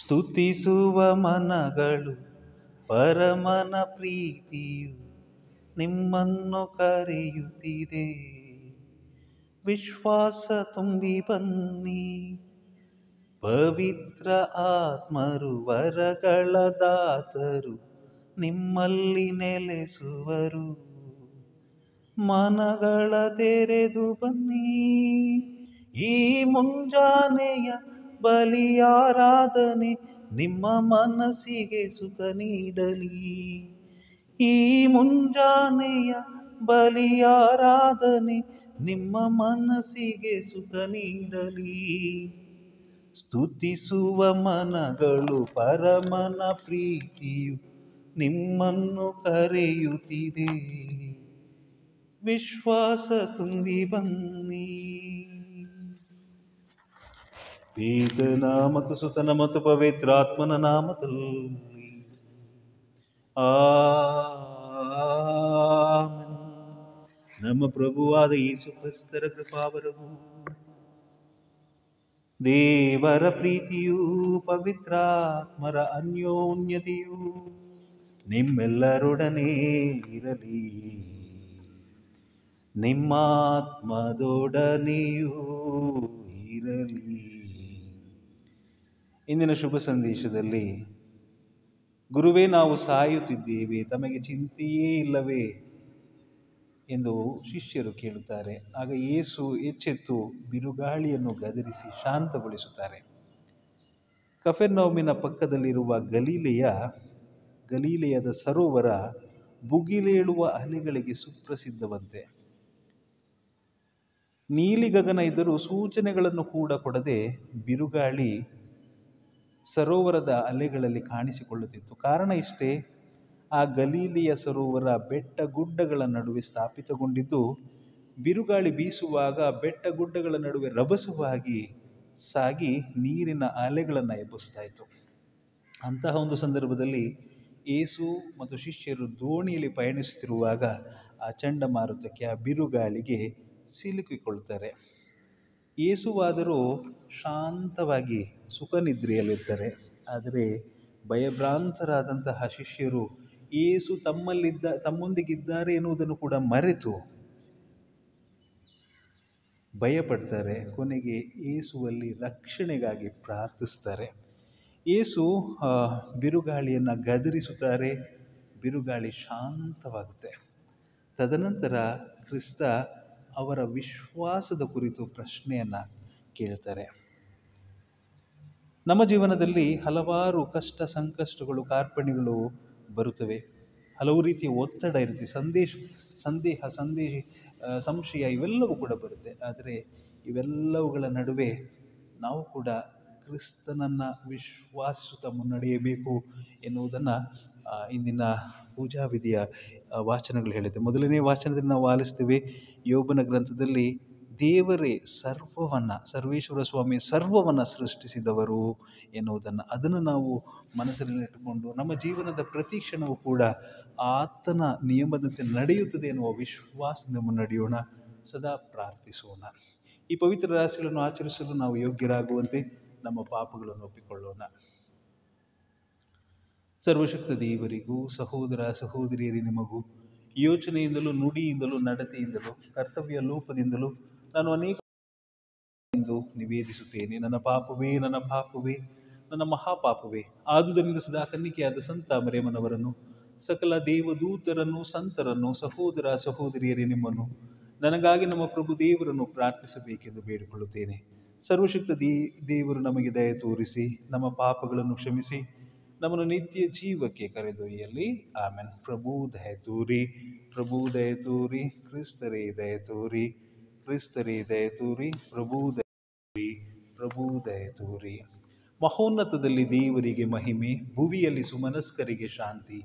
ಸ್ತುತಿಸುವ ಮನಗಳು, ಪರಮನ ಪ್ರೀತಿಯು ನಿಮ್ಮನ್ನು ಕರೆಯುತ್ತಿದೆ. ವಿಶ್ವಾಸ ತುಂಬಿ ಬನ್ನಿ, ಪವಿತ್ರ ಆತ್ಮರು, ವರಗಳ ದಾತರು ನಿಮ್ಮಲ್ಲಿ ನೆಲೆಸುವರು. ಮನಗಳ ತೆರೆದು ಬನ್ನಿ, ಈ ಮುಂಜಾನೆಯ ಬಲಿಯಾರಾಧನೆ ನಿಮ್ಮ ಮನಸ್ಸಿಗೆ ಸುಖ ನೀಡಲಿ. ಈ ಮುಂಜಾನೆಯ ಬಲಿಯಾರಾಧನೆ ನಿಮ್ಮ ಮನಸ್ಸಿಗೆ ಸುಖ ನೀಡಲಿ. ಸ್ತುತಿಸುವ ಮನಗಳು ಪರಮನ ಪ್ರೀತಿಯು ನಿಮ್ಮನ್ನು ಕರೆಯುತ್ತಿದೆ. ವಿಶ್ವಾಸ ತುಂಬಿ ಬನ್ನಿ. ಪಿತನ ಮತ್ತು ಸುತನ ಮತ್ತು ಪವಿತ್ರಾತ್ಮನ ನಾಮದಲ್ಲಿ. ಆಮೆನ್. ನಮ್ಮ ಪ್ರಭುವಾದ ಯೇಸು ಕ್ರಿಸ್ತರ ಕೃಪಾವರವು ದೇವರ ಪ್ರೀತಿಯು ಪವಿತ್ರಾತ್ಮರ ಅನ್ಯೋನ್ಯತೆಯು ನಿಮ್ಮೆಲ್ಲರೊಡನೆ ಇರಲಿ. ನಿಮ್ಮಾತ್ಮದೊಡನೆಯೂ ಇರಲಿ. ಇಂದಿನ ಶುಭ ಸಂದೇಶದಲ್ಲಿ, ಗುರುವೇ, ನಾವು ಸಾಯುತ್ತಿದ್ದೇವೆ, ತಮಗೆ ಚಿಂತೆಯೇ ಇಲ್ಲವೇ? ಎಂದು ಶಿಷ್ಯರು ಕೇಳುತ್ತಾರೆ. ಆಗ ಏಸು ಎಚ್ಚೆತ್ತು ಬಿರುಗಾಳಿಯನ್ನು ಗದರಿಸಿ ಶಾಂತಗೊಳಿಸುತ್ತಾರೆ. ಕಫೆರ್ನೌಮಿನ ಪಕ್ಕದಲ್ಲಿರುವ ಗಲೀಲೆಯ, ಗಲೀಲೆಯದ ಸರೋವರ ಬುಗಿಲೇಳುವ ಅಲೆಗಳಿಗೆ ಸುಪ್ರಸಿದ್ಧವಂತೆ. ನೀಲಿ ಗಗನ ಇದ್ದರೂ ಸೂಚನೆಗಳನ್ನು ಕೂಡ ಕೊಡದೆ ಬಿರುಗಾಳಿ ಸರೋವರದ ಅಲೆಗಳಲ್ಲಿ ಕಾಣಿಸಿಕೊಳ್ಳುತ್ತಿತ್ತು. ಕಾರಣ ಇಷ್ಟೇ, ಆ ಗಲೀಲಿಯ ಸರೋವರ ಬೆಟ್ಟ ಗುಡ್ಡಗಳ ನಡುವೆ ಸ್ಥಾಪಿತಗೊಂಡಿದ್ದು, ಬಿರುಗಾಳಿ ಬೀಸುವಾಗ ಬೆಟ್ಟ ಗುಡ್ಡಗಳ ನಡುವೆ ರಭಸವಾಗಿ ಸಾಗಿ ನೀರಿನ ಅಲೆಗಳನ್ನು ಎಬ್ಬಿಸ್ತಾ ಇತ್ತು. ಅಂತಹ ಒಂದು ಸಂದರ್ಭದಲ್ಲಿ ಏಸು ಮತ್ತು ಶಿಷ್ಯರು ದೋಣಿಯಲ್ಲಿ ಪಯಣಿಸುತ್ತಿರುವಾಗ ಆ ಚಂಡಮಾರುತಕ್ಕೆ ಆ ಬಿರುಗಾಳಿಗೆ ಸಿಲುಕಿಕೊಳ್ತಾರೆ. ಏಸುವಾದರೂ ಶಾಂತವಾಗಿ ಸುಖ ನಿದ್ರೆಯಲ್ಲಿರ್ತಾರೆ ಆದರೆ ಭಯಭ್ರಾಂತರಾದಂತಹ ಶಿಷ್ಯರು ಏಸು ತಮ್ಮಲ್ಲಿದ್ದ, ತಮ್ಮೊಂದಿಗಿದ್ದಾರೆ ಎನ್ನುವುದನ್ನು ಕೂಡ ಮರೆತು ಭಯಪಡ್ತಾರೆ. ಕೊನೆಗೆ ಏಸುವಲ್ಲಿ ರಕ್ಷಣೆಗಾಗಿ ಪ್ರಾರ್ಥಿಸ್ತಾರೆ. ಏಸು ಬಿರುಗಾಳಿಯನ್ನು ಗದರಿಸುತ್ತಾರೆ. ಬಿರುಗಾಳಿ ಶಾಂತವಾಗುತ್ತೆ. ತದನಂತರ ಕ್ರಿಸ್ತ ಅವರ ವಿಶ್ವಾಸದ ಕುರಿತು ಪ್ರಶ್ನೆಯನ್ನ ಕೇಳ್ತಾರೆ. ನಮ್ಮ ಜೀವನದಲ್ಲಿ ಹಲವಾರು ಕಷ್ಟ ಸಂಕಷ್ಟಗಳು, ಕಾರ್ಪಣ್ಯಗಳು ಬರುತ್ತವೆ. ಹಲವು ರೀತಿಯ ಒತ್ತಡ ಇರುತ್ತೆ, ಸಂದೇಶ, ಸಂದೇಹ, ಸಂದೇಶ ಸಂಶಯ ಇವೆಲ್ಲವೂ ಕೂಡ ಬರುತ್ತೆ. ಆದರೆ ಇವೆಲ್ಲವುಗಳ ನಡುವೆ ನಾವು ಕೂಡ ಕ್ರಿಸ್ತನನ್ನ ವಿಶ್ವಾಸಿಸುತ್ತಾ ಮುನ್ನಡೆಯಬೇಕು ಎನ್ನುವುದನ್ನು ಇಂದಿನ ಪೂಜಾ ವಿಧಿಯ ವಾಚನಗಳು ಹೇಳಿದೆ ಮೊದಲನೇ ವಾಚನದಲ್ಲಿ ನಾವು ಆಲಿಸ್ತೇವೆ, ಯೋಬನ ಗ್ರಂಥದಲ್ಲಿ ದೇವರೇ ಸರ್ವವನ್ನ, ಸರ್ವೇಶ್ವರ ಸ್ವಾಮಿ ಸರ್ವವನ್ನ ಸೃಷ್ಟಿಸಿದವರು ಎನ್ನುವುದನ್ನು. ಅದನ್ನು ನಾವು ಮನಸ್ಸಿನಲ್ಲಿಟ್ಟುಕೊಂಡು ನಮ್ಮ ಜೀವನದ ಪ್ರತಿ ಕ್ಷಣವು ಕೂಡ ಆತನ ನಿಯಮದಂತೆ ನಡೆಯುತ್ತದೆ ಎನ್ನುವ ವಿಶ್ವಾಸದಿಂದ ಮುನ್ನಡೆಯೋಣ ಸದಾ ಪ್ರಾರ್ಥಿಸೋಣ. ಈ ಪವಿತ್ರ ರಾಶಿಗಳನ್ನು ಆಚರಿಸಲು ನಾವು ಯೋಗ್ಯರಾಗುವಂತೆ ನಮ್ಮ ಪಾಪಗಳನ್ನು ಒಪ್ಪಿಕೊಳ್ಳೋಣ. ಸರ್ವಶಕ್ತ ದೇವರಿಗೂ, ಸಹೋದರ ಸಹೋದರಿಯರಿ ನಿಮಗೂ, ಯೋಚನೆಯಿಂದಲೂ, ನುಡಿಯಿಂದಲೂ, ನಡತೆಯಿಂದಲೂ, ಕರ್ತವ್ಯ ಲೋಪದಿಂದಲೂ ನಾನು ಅನೇಕ ಎಂದು ನಿವೇದಿಸುತ್ತೇನೆ. ನನ್ನ ಪಾಪವೇ ನನ್ನ ಪಾಪವೇ, ನನ್ನ ಮಹಾಪಾಪವೇ. ಆದುದರಿಂದ ಸದಾ ಕನ್ನಿಕೆಯಾದ ಸಂತ ಮರೇಮನವರನ್ನು ಸಕಲ ದೇವದೂತರನ್ನು, ಸಂತರನ್ನು, ಸಹೋದರ ಸಹೋದರಿಯರೇ ನಿಮ್ಮನ್ನು, ನನಗಾಗಿ ನಮ್ಮ ಪ್ರಭು ದೇವರನ್ನು ಪ್ರಾರ್ಥಿಸಬೇಕೆಂದು ಬೇಡಿಕೊಳ್ಳುತ್ತೇನೆ. ಸರ್ವಶಕ್ತ ದೇ, ದೇವರು ನಮಗೆ ದಯ ತೋರಿಸಿ, ನಮ್ಮ ಪಾಪಗಳನ್ನು ಕ್ಷಮಿಸಿ ನಮ್ಮನ್ನು ನಿತ್ಯ ಜೀವಕ್ಕೆ ಕರೆದೊಯ್ಯಲಿ. ಆಮೇನ್. ಪ್ರಭು, ದಯ ತೋರಿ. ಪ್ರಭು, ದಯ ತೋರಿ. ಕ್ರಿಸ್ತರೇ, ದಯ ತೋರಿ. ಕ್ರಿಸ್ತರೇ, ದಯ ತೋರಿ. ಪ್ರಭು, ದಯ ತೋರಿ. ಪ್ರಭು, ದಯ ತೋರಿ. ಮಹೋನ್ನತದಲ್ಲಿ ದೇವರಿಗೆ ಮಹಿಮೆ, ಭುವಿಯಲ್ಲಿ ಸುಮನಸ್ಕರಿಗೆ ಶಾಂತಿ.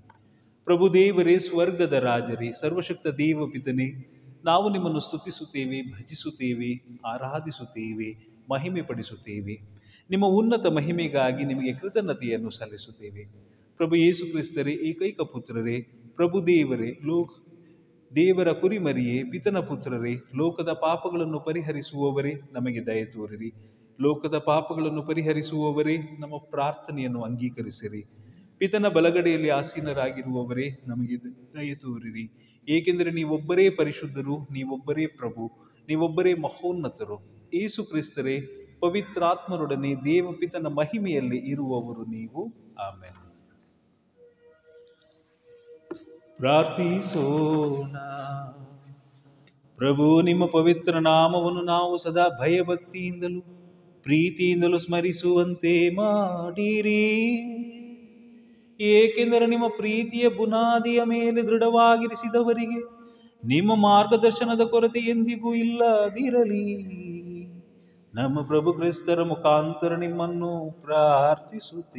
ಪ್ರಭು, ದೇವರೇ, ಸ್ವರ್ಗದ ರಾಜರೇ, ಸರ್ವಶಕ್ತ ದೇವ ಪಿತನೇ ನಾವು ನಿಮ್ಮನ್ನು ಸ್ತುತಿಸುತ್ತೇವೆ, ಭಜಿಸುತ್ತೇವೆ, ಆರಾಧಿಸುತ್ತೇವೆ ಮಹಿಮೆ ಪಡಿಸುತ್ತೇವೆ ನಿಮ್ಮ ಉನ್ನತ ಮಹಿಮೆಗಾಗಿ ನಿಮಗೆ ಕೃತಜ್ಞತೆಯನ್ನು ಸಲ್ಲಿಸುತ್ತೇವೆ. ಪ್ರಭು ಯೇಸು ಕ್ರಿಸ್ತರೇ, ಏಕೈಕ ಪುತ್ರರೇ, ಪ್ರಭು ದೇವರೇ, ಲೋಕ, ದೇವರ ಕುರಿಮರಿಯೇ, ಪಿತನ ಪುತ್ರರೇ, ಲೋಕದ ಪಾಪಗಳನ್ನು ಪರಿಹರಿಸುವವರೇ ನಮಗೆ ದಯ ತೋರಿರಿ. ಲೋಕದ ಪಾಪಗಳನ್ನು ಪರಿಹರಿಸುವವರೇ ನಮ್ಮ ಪ್ರಾರ್ಥನೆಯನ್ನು ಅಂಗೀಕರಿಸಿರಿ. ಪಿತನ ಬಲಗಡೆಯಲ್ಲಿ ಆಸೀನರಾಗಿರುವವರೇ ನಮಗೆ ದಯ ತೋರಿರಿ. ಏಕೆಂದರೆ ನೀವೊಬ್ಬರೇ ಪರಿಶುದ್ಧರು, ನೀವೊಬ್ಬರೇ ಪ್ರಭು, ನೀವೊಬ್ಬರೇ ಮಹೋನ್ನತರು. ಏಸು ಕ್ರಿಸ್ತರೇ ಪವಿತ್ರಾತ್ಮರೊಡನೆ ದೇವಪಿತನ ಮಹಿಮೆಯಲ್ಲಿ ಇರುವವರು ನೀವು. ಆಮೇಲೆ ಪ್ರಾರ್ಥಿಸೋಣ. ಪ್ರಭು, ನಿಮ್ಮ ಪವಿತ್ರ ನಾಮವನ್ನು ನಾವು ಸದಾ ಭಯಭಕ್ತಿಯಿಂದಲೂ ಪ್ರೀತಿಯಿಂದಲೂ ಸ್ಮರಿಸುವಂತೆ ಮಾಡಿರಿ. ಏಕೆಂದರೆ ನಿಮ್ಮ ಪ್ರೀತಿಯ ಬುನಾದಿಯ ಮೇಲೆ ದೃಢವಾಗಿರಿಸಿದವರಿಗೆ ನಿಮ್ಮ ಮಾರ್ಗದರ್ಶನದ ಕೊರತೆ ಎಂದಿಗೂ ಇಲ್ಲದಿರಲಿ. ನಮ್ಮ ಪ್ರಭು ಕ್ರಿಸ್ತರ ಮುಖಾಂತರ ನಿಮ್ಮನ್ನು ಪ್ರಾರ್ಥಿಸುತ್ತೀವಿ.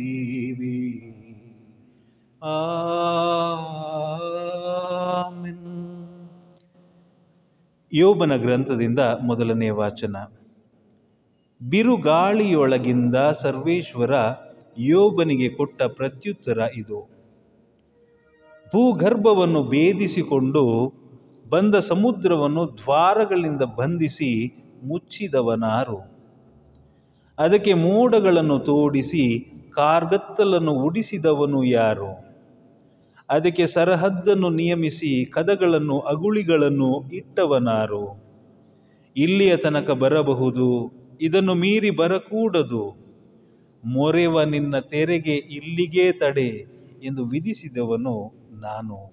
ಯೋಬನ ಗ್ರಂಥದಿಂದ ಮೊದಲನೆಯ ವಾಚನ. ಬಿರುಗಾಳಿಯೊಳಗಿಂದ ಸರ್ವೇಶ್ವರ ಯೋಬನಿಗೆ ಕೊಟ್ಟ ಪ್ರತ್ಯುತ್ತರ ಇದು. ಭೂಗರ್ಭವನ್ನು ಭೇದಿಸಿಕೊಂಡು ಬಂದ ಸಮುದ್ರವನ್ನು ದ್ವಾರಗಳಿಂದ ಬಂಧಿಸಿ ಮುಚ್ಚಿದವನಾರು. ಅದಕ್ಕೆ ಮೋಡಗಳನ್ನು ತೋಡಿಸಿ ಕಾರ್ಗತ್ತಲನ್ನು ಉಡಿಸಿದವನು ಯಾರು? ಅದಕ್ಕೆ ಸರಹದ್ದನ್ನು ನಿಯಮಿಸಿ ಕದಗಳನ್ನು ಅಗುಳಿಗಳನ್ನು ಇಟ್ಟವನಾರು. ಇಲ್ಲಿಯ ತನಕ ಬರಬಹುದು, ಇದನ್ನು ಮೀರಿ ಬರಕೂಡದು. ಮೊರೆವ ನಿನ್ನ ತೆರೆಗೆ ಇಲ್ಲಿಗೇ ತಡೆ ಎಂದು ವಿಧಿಸಿದವನು ನಾನು.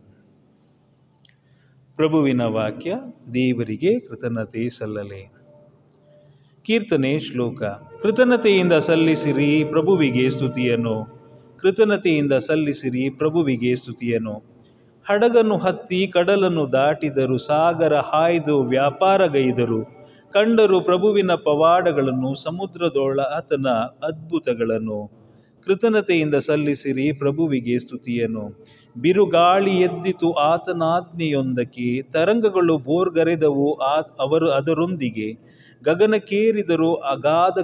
ಪ್ರಭುವಿನ ವಾಕ್ಯ, ದೇವರಿಗೆ ಕೃತಜ್ಞತೆ ಸಲ್ಲಲೆ. ಕೀರ್ತನೆ ಶ್ಲೋಕ. ಕೃತಜ್ಞತೆಯಿಂದ ಸಲ್ಲಿಸಿರಿ ಪ್ರಭುವಿಗೆ ಸ್ತುತಿಯನ್ನು. ಕೃತಜ್ಞತೆಯಿಂದ ಸಲ್ಲಿಸಿರಿ ಪ್ರಭುವಿಗೆ ಸ್ತುತಿಯನ್ನು. ಹಡಗನ್ನು ಹತ್ತಿ ಕಡಲನ್ನು ದಾಟಿದರು ಸಾಗರ ಹಾಯ್ದು ವ್ಯಾಪಾರಗೈದರು. ಕಂಡರು ಪ್ರಭುವಿನ ಪವಾಡಗಳನ್ನು, ಸಮುದ್ರದೊಳ ಆತನ ಅದ್ಭುತಗಳನ್ನು. ಕೃತಜ್ಞತೆಯಿಂದ ಸಲ್ಲಿಸಿರಿ ಪ್ರಭುವಿಗೆ ಸ್ತುತಿಯನ್ನು. ಬಿರುಗಾಳಿ ಎದ್ದಿತು ಆತನಾಜ್ಞೆಯೊಂದಕ್ಕೆ. ತರಂಗಗಳು ಬೋರ್ಗರೆದವು ಆ ಅವರು ಅದರೊಂದಿಗೆ. ಗಗನಕ್ಕೇರಿದರು